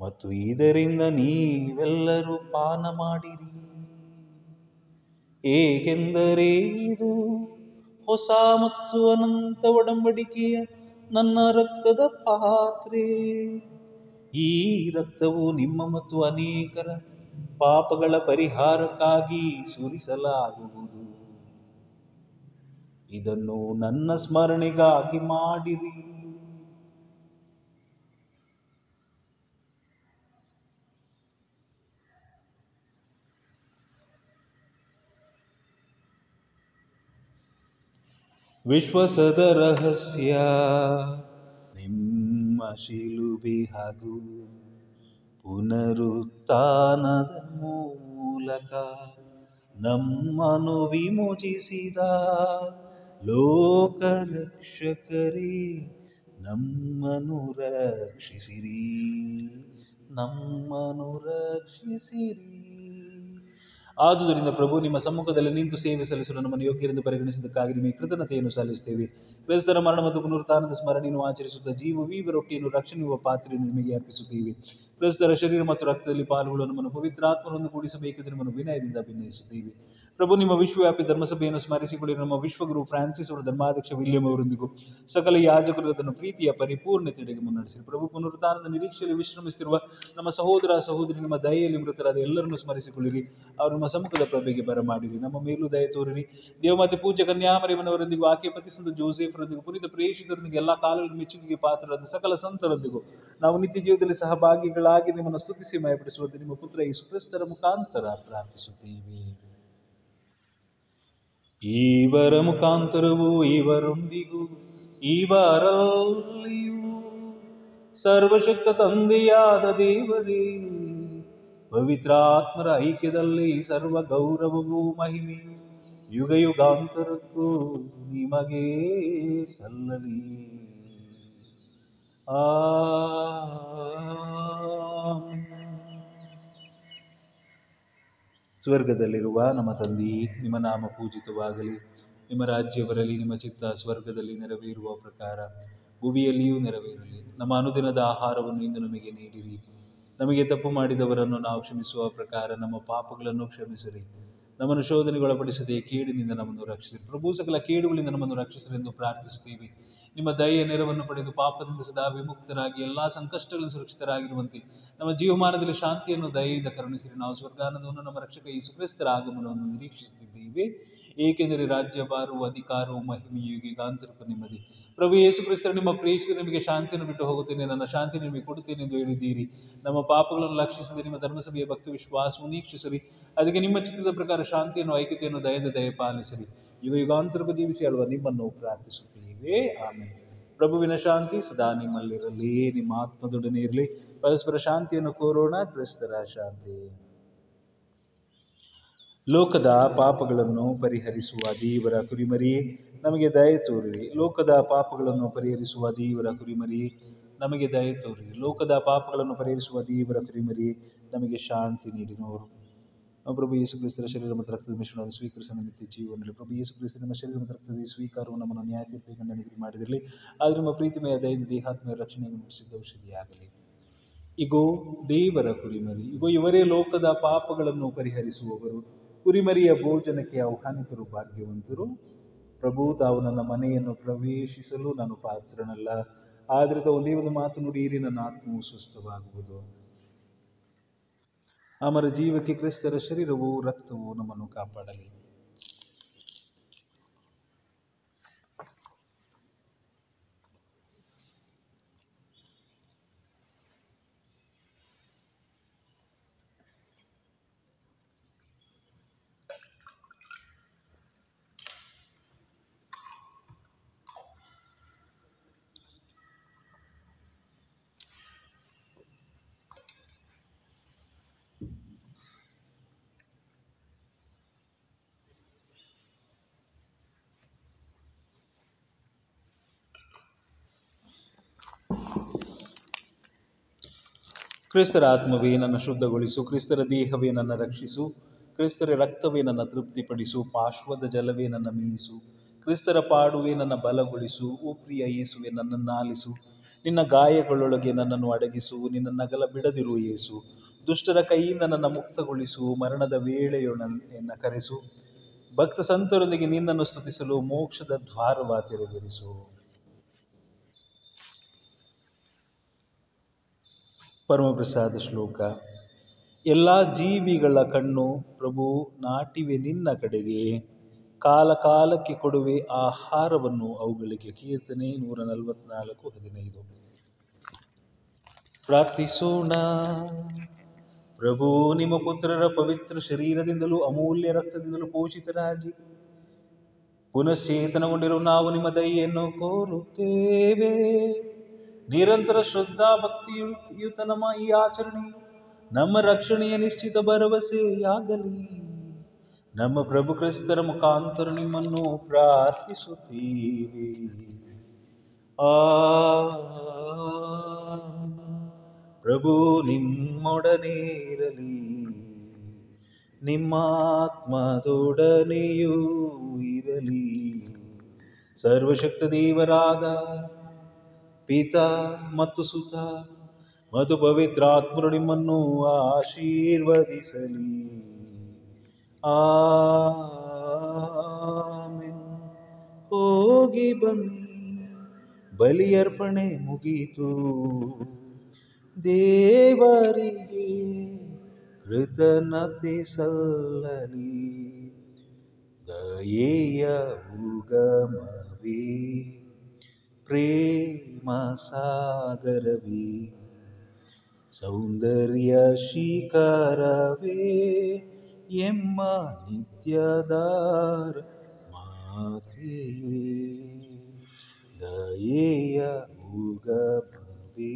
ಮತ್ತು ಇದರಿಂದ ನೀವೆಲ್ಲರೂ ಪಾನ ಮಾಡಿರಿ. ಏಕೆಂದರೆ ಇದು ಹೊಸ ಮತ್ತು ಅನಂತ ಒಡಂಬಡಿಕೆಯ ನನ್ನ ರಕ್ತದ ಪಾತ್ರೆ. ಈ ರಕ್ತವು ನಿಮ್ಮ ಮತ್ತು ಅನೇಕರ ಪಾಪಗಳ ಪರಿಹಾರಕ್ಕಾಗಿ ಸುರಿಸಲಾಗುವುದು. ಇದನ್ನು ನನ್ನ ಸ್ಮರಣೆಗಾಗಿ ಮಾಡಿರಿ. ವಿಶ್ವಾಸದ ರಹಸ್ಯ ನಿಮ್ಮ ಶಿಲುಬೆ ಹಾಗೂ ಪುನರುತ್ಥಾನದ ಮೂಲಕ ನಮ್ಮನು ವಿಮೋಚಿಸಿದ ಲೋಕರಕ್ಷಕರೇ ನಮ್ಮನು ರಕ್ಷಿಸಿರಿ ನಮ್ಮನು ರಕ್ಷಿಸಿರಿ. ಆದುದರಿಂದ ಪ್ರಭು, ನಿಮ್ಮ ಸಮ್ಮುಖದಲ್ಲಿ ನಿಂತು ಸೇವೆ ಸಲ್ಲಿಸಲು ನಮ್ಮನ್ನು ಯೋಗ್ಯರೆಂದು ಪರಿಗಣಿಸಿದ್ದಕ್ಕಾಗಿ ನಿಮಗೆ ಕೃತಜ್ಞತೆಯನ್ನು ಸಲ್ಲಿಸುತ್ತೇವೆ. ಕ್ರಿಸ್ತರ ಮರಣ ಮತ್ತು ಪುನರುತ್ಥಾನದ ಸ್ಮರಣೆಯನ್ನು ಆಚರಿಸುತ್ತಾ ಜೀವ ವೀವ ರೊಟ್ಟಿಯನ್ನು, ರಕ್ಷಣೆಯುವ ಪಾತ್ರೆಯನ್ನು ನಿಮಗೆ ಅರ್ಪಿಸುತ್ತೇವೆ. ಕ್ರಿಸ್ತರ ಶರೀರ ಮತ್ತು ರಕ್ತದಲ್ಲಿ ಪಾಲ್ಗೊಳ್ಳುವ ನಮ್ಮನ್ನು ಪವಿತ್ರಾತ್ಮರನ್ನು ಕೂಡಿಸಬೇಕೆಂದು ನಿಮ್ಮನ್ನು ವಿನಯದಿಂದ ಭಿನ್ನಯಿಸುತ್ತೇವೆ ಪ್ರಭು, ನಿಮ್ಮ ವಿಶ್ವವ್ಯಾಪಿ ಧರ್ಮಸಭೆಯನ್ನು ಸ್ಮರಿಸಿಕೊಳ್ಳಿ. ನಮ್ಮ ವಿಶ್ವಗುರು ಫ್ರಾನ್ಸಿಸ್ ಅವರ ಧರ್ಮಾಧ್ಯಕ್ಷ ವಿಲಿಯಂ ಅವರೊಂದಿಗೂ ಸಕಲ ಯಾಜಕರು ಅದನ್ನು ಪ್ರೀತಿಯ ಪರಿಪೂರ್ಣತೆಡೆಗೆ ಮುನ್ನಡೆಸಿರಿ ಪ್ರಭು, ಪುನರುತ್ಥಾನದ ನಿರೀಕ್ಷೆಯಲ್ಲಿ ವಿಶ್ರಮಿಸುತ್ತಿರುವ ನಮ್ಮ ಸಹೋದರ ಸಹೋದರಿ, ನಿಮ್ಮ ದಯೆಯಲ್ಲಿ ಮೃತರಾದ ಎಲ್ಲರನ್ನು ಸ್ಮರಿಸಿಕೊಳ್ಳಿರಿ. ಅವರು ನಮ್ಮ ಸಮ್ಮುಖದ ಪ್ರಭೆಗೆ ಬರಮಾಡಿರಿ. ನಮ್ಮ ಮೇಲೂ ದಯ ತೋರಿರಿ. ದೇವಮಾತೆ ಪೂಜ್ಯ ಕನ್ಯಾಮರಿಮನವರೊಂದಿಗೂ ಆಕೆ ಪತಿಸಂದ ಜೋಸೆಫ್ರೊಂದಿಗೂ, ಪುನೀತ ಪ್ರೇಷಿತರೊಂದಿಗೆ, ಎಲ್ಲಾ ಕಾಲಗಳ ಮೆಚ್ಚುಗೆಗೆ ಪಾತ್ರರಾದ ಸಕಲ ಸಂತರೊಂದಿಗೂ ನಾವು ನಿತ್ಯ ಜೀವನದಲ್ಲಿ ಸಹಭಾಗಿಗಳಾಗಿ ನಿಮ್ಮನ್ನು ಸ್ತುತಿಸಿ ಮಯಪಡಿಸುವಂತೆ ನಿಮ್ಮ ಪುತ್ರ ಯೇಸು ಕ್ರಿಸ್ತರ ಮುಖಾಂತರ ಪ್ರಾರ್ಥಿಸುತ್ತೇವೆ. ಇವರ ಮುಖಾಂತರವೂ ಇವರೊಂದಿಗೂ ಇವರಲ್ಲಿಯೂ ಸರ್ವಶಕ್ತ ತಂದೆಯಾದ ದೇವರೇ, ಪವಿತ್ರಾತ್ಮರ ಐಕ್ಯದಲ್ಲಿ ಸರ್ವ ಗೌರವವೂ ಮಹಿಮೆಯು ಯುಗ ಯುಗಾಂತರಕ್ಕೂ ನಿಮಗೆ ಸಲ್ಲಲಿ ಆಮೆನ್. ಸ್ವರ್ಗದಲ್ಲಿರುವ ನಮ್ಮ ತಂದೆಯೇ ನಿಮ್ಮ ನಾಮ ಪೂಜಿತವಾಗಲಿ. ನಿಮ್ಮ ರಾಜ್ಯ ಬರಲಿ ನಿಮ್ಮ ಚಿತ್ತ ಸ್ವರ್ಗದಲ್ಲಿ ನೆರವೇರುವ ಪ್ರಕಾರ ಭುವಿಯಲ್ಲಿಯೂ ನೆರವೇರಲಿ. ನಮ್ಮ ಅನುದಿನದ ಆಹಾರವನ್ನು ಇಂದು ನಮಗೆ ನೀಡಿರಿ. ನಮಗೆ ತಪ್ಪು ಮಾಡಿದವರನ್ನು ನಾವು ಕ್ಷಮಿಸುವ ಪ್ರಕಾರ ನಮ್ಮ ಪಾಪಗಳನ್ನು ಕ್ಷಮಿಸಿರಿ. ನಮ್ಮನ್ನು ಶೋಧನೆಗೊಳಪಡಿಸದೆ ಕೇಡಿನಿಂದ ನಮ್ಮನ್ನು ರಕ್ಷಿಸಿರಿ. ಪ್ರಭು, ಸಕಲ ಕೇಡುಗಳಿಂದ ನಮ್ಮನ್ನು ರಕ್ಷಿಸಿರಿ ಎಂದು ಪ್ರಾರ್ಥಿಸುತ್ತೇವೆ. ನಿಮ್ಮ ದಯೆಯ ನೆರವನ್ನು ಪಡೆದು ಪಾಪದಿಂದ ಸದಾ ವಿಮುಕ್ತರಾಗಿ ಎಲ್ಲಾ ಸಂಕಷ್ಟಗಳಿಂದ ಸುರಕ್ಷಿತರಾಗಿರುವಂತೆ ನಮ್ಮ ಜೀವಮಾನದಲ್ಲಿ ಶಾಂತಿಯನ್ನು, ದಯೆಯಿಂದ ಕರುಣಿಸಿರಿ. ನಾವು ಸ್ವರ್ಗಾನಂದವನ್ನು, ನಮ್ಮ ರಕ್ಷಕ ಈ ಸುಖಸ್ಥರ ಆಗಮನವನ್ನು ನಿರೀಕ್ಷಿಸುತ್ತಿದ್ದೇವೆ. ಏಕೆಂದರೆ ರಾಜ್ಯ ಬಾರು ಅಧಿಕಾರವು ಮಹಿಮೆಯು ಯುಗಾಂತರಕ್ಕೂ ನಿಮ್ಮದೇ. ಪ್ರಭು ಯೇಸು ಕ್ರಿಸ್ತರ ನಿಮ್ಮ ಪ್ರೇಕ್ಷಕರು, ನಿಮಗೆ ಶಾಂತಿಯನ್ನು ಬಿಟ್ಟು ಹೋಗುತ್ತೇನೆ. ನನ್ನ ಶಾಂತಿ ನಿಮಗೆ ಕೊಡುತ್ತೇನೆ ಎಂದು ಹೇಳಿದ್ದೀರಿ. ನಮ್ಮ ಪಾಪಗಳನ್ನು ಲಕ್ಷಿಸದೆ, ನಿಮ್ಮ ಧರ್ಮಸಭೆಯ ಭಕ್ತಿ ವಿಶ್ವಾಸವನ್ನು ನೀಕ್ಷಿಸಿರಿ ಅದಕ್ಕೆ ನಿಮ್ಮ ಚಿತ್ರದ ಪ್ರಕಾರ ಶಾಂತಿಯನ್ನು, ಐಕ್ಯತೆಯನ್ನು ದಯದ ದಯ ಪಾಲಿಸಿರಿ ಯುಗ ಯುಗಾಂತರಕ್ಕೂ ಜೀವಿಸಿ ಅಳುವ ನಿಮ್ಮನ್ನು ಪ್ರಾರ್ಥಿಸುತ್ತೇವೆ. ಆಮೇಲೆ ಪ್ರಭುವಿನ ಶಾಂತಿ ಸದಾ ನಿಮ್ಮಲ್ಲಿರಲಿ, ನಿಮ್ಮ ಆತ್ಮದೊಡನೆ ಇರಲಿ. ಪರಸ್ಪರ ಶಾಂತಿಯನ್ನು ಕೋರೋಣ, ಕ್ರಿಸ್ತರ ಶಾಂತಿ. ಲೋಕದ ಪಾಪಗಳನ್ನು ಪರಿಹರಿಸುವ ದೇವರ ಕುರಿಮರಿ, ನಮಗೆ ದಯ ತೋರಿ ಲೋಕದ ಪಾಪಗಳನ್ನು ಪರಿಹರಿಸುವ ದೇವರ ಕುರಿಮರಿ, ನಮಗೆ ದಯ ತೋರಿ ಲೋಕದ ಪಾಪಗಳನ್ನು ಪರಿಹರಿಸುವ ದೇವರ ಕುರಿಮರಿ, ನಮಗೆ ಶಾಂತಿ ನೀಡಿನವರು ನಾವು ಪ್ರಭು ಯೇಸು ಕ್ರಿಸ್ತರ ಶರೀರ ಮತ್ತು ರಕ್ತದ ಮಿಶ್ರಣವನ್ನು ಸ್ವೀಕರಿಸ ನಿಮಿತ್ತ ಜೀವನದಲ್ಲಿ ಪ್ರಭು ಯೇಸು ಕ್ರಿಸ್ತ ನಮ್ಮ ಶರೀರ ಮತ್ತು ರಕ್ತದ ಸ್ವೀಕಾರವು ನಮ್ಮನ್ನು ನ್ಯಾಯ ತೀರ್ಪಿಗೆ ಮಾಡಿದಿರಲಿ. ಆದರೆ ನಮ್ಮ ಪ್ರೀತಿಮಯ ದೈನ ದೇಹಾತ್ಮಯ ರಕ್ಷಣೆಗೆ ಮುಟ್ಟಿಸಿದ ಔಷಧಿಯಾಗಲಿ ಇಗೋ, ದೇವರ ಕುರಿಮರಿ. ಇಗೋ, ಇವರೇ ಲೋಕದ ಪಾಪಗಳನ್ನು ಪರಿಹರಿಸುವವರು. ಕುರಿಮರಿಯ ಭೋಜನಕ್ಕೆ ಆಹ್ವಾನಿತರು, ಭಾಗ್ಯವಂತರು. ಪ್ರಭು, ತಾವು ನನ್ನ ಮನೆಯನ್ನು ಪ್ರವೇಶಿಸಲು ನಾನು ಪಾತ್ರನಲ್ಲ. ಆದರೆ ತಾವು ಒಂದು ಮಾತು ನುಡಿಯಿರಿ ನನ್ನ ಆತ್ಮವು ಸ್ವಸ್ಥವಾಗುವುದು. ಅಮರ ಜೀವಕ್ಕೆ ಕ್ರಿಸ್ತರ ಶರೀರವು ರಕ್ತವು ನಮ್ಮನ್ನು ಕಾಪಾಡಲಿ. ಕ್ರಿಸ್ತರ ಆತ್ಮವೇ ನನ್ನ ಶುದ್ಧಗೊಳಿಸು, ಕ್ರಿಸ್ತರ ದೇಹವೇ ನನ್ನ ರಕ್ಷಿಸು, ಕ್ರಿಸ್ತರ ರಕ್ತವೇ ನನ್ನ ತೃಪ್ತಿಪಡಿಸು, ಪಾರ್ಶ್ವದ ಜಲವೇ ನನ್ನ ಮೀಸು ಕ್ರಿಸ್ತರ ಪಾಡುವೆ ನನ್ನ ಬಲಗೊಳಿಸು, ಓ ಪ್ರಿಯ ಯೇಸುವೆ ನನ್ನನ್ನು ಆಲಿಸು, ನಿನ್ನ ಗಾಯಗಳೊಳಗೆ ನನ್ನನ್ನು ಅಡಗಿಸು, ನಿನ್ನ ನಗಲ ಬಿಡದಿರು ಯೇಸು, ದುಷ್ಟರ ಕೈಯಿಂದ ನನ್ನ ಮುಕ್ತಗೊಳಿಸು, ಮರಣದ ವೇಳೆಯೊನ್ನ ಕರೆಸು, ಭಕ್ತ ಸಂತರೊಂದಿಗೆ ನಿನ್ನನ್ನು ಸ್ತುತಿಸಲು ಮೋಕ್ಷದ ದ್ವಾರವ ತೆರೆದಿರಿಸು ಪರಮಪ್ರಸಾದ ಶ್ಲೋಕ. ಎಲ್ಲ ಜೀವಿಗಳ ಕಣ್ಣು ಪ್ರಭು ನಾಟಿವೆ ನಿನ್ನ ಕಡೆಗೆ. ಕಾಲ ಕಾಲಕ್ಕೆ ಕೊಡುವೆ ಆಹಾರವನ್ನು ಅವುಗಳಿಗೆ. ಕೀರ್ತನೆ ನೂರ ನಲವತ್ನಾಲ್ಕು ಹದಿನೈದು. ಪ್ರಾರ್ಥಿಸೋಣ. ಪ್ರಭು, ನಿಮ್ಮ ಪುತ್ರರ ಪವಿತ್ರ ಶರೀರದಿಂದಲೂ ಅಮೂಲ್ಯ ರಕ್ತದಿಂದಲೂ ಪೋಷಿತರಾಗಿ. ಪುನಶ್ಚೇತನಗೊಂಡಿರುವ ನಾವು ನಿಮ್ಮ ದಯೆಯನ್ನು ಕೋರುತ್ತೇವೆ. ನಿರಂತರ ಶ್ರದ್ಧಾ ಭಕ್ತಿಯುತ ನಮ್ಮ ಈ ಆಚರಣೆ. ನಮ್ಮ ರಕ್ಷಣೆಯ ನಿಶ್ಚಿತ ಭರವಸೆಯಾಗಲಿ. ನಮ್ಮ ಪ್ರಭು ಕ್ರಿಸ್ತರ ಮುಖಾಂತರ ನಿಮ್ಮನ್ನು ಪ್ರಾರ್ಥಿಸುತ್ತೀವಿ. ಆ, ಪ್ರಭು ನಿಮ್ಮೊಡನೆ ಇರಲಿ ನಿಮ್ಮ ಆತ್ಮದೊಡನೆಯೂ ಇರಲಿ. ಸರ್ವಶಕ್ತ ದೇವರಾದ ಪಿತಾ ಮತ್ತು ಸುತ ಮತ್ತು ಪವಿತ್ರಾತ್ಮರು ನಿಮ್ಮನ್ನು ಆಶೀರ್ವದಿಸಲಿ. ಆಮೆನ್. ಹೋಗಿ ಬನ್ನಿ ಬಲಿಯರ್ಪಣೆ ಮುಗೀತು. ದೇವರಿಗೆ ಕೃತಜ್ಞತೆ ಸಲ್ಲಲಿ. ದಯೆಯ ಉಗಮವೇ. प्रेमसागरवे सौन्दर्यशिखरवे सौन्दर्यशिकरवे नित्यदार माते दयेय दयेयभूगी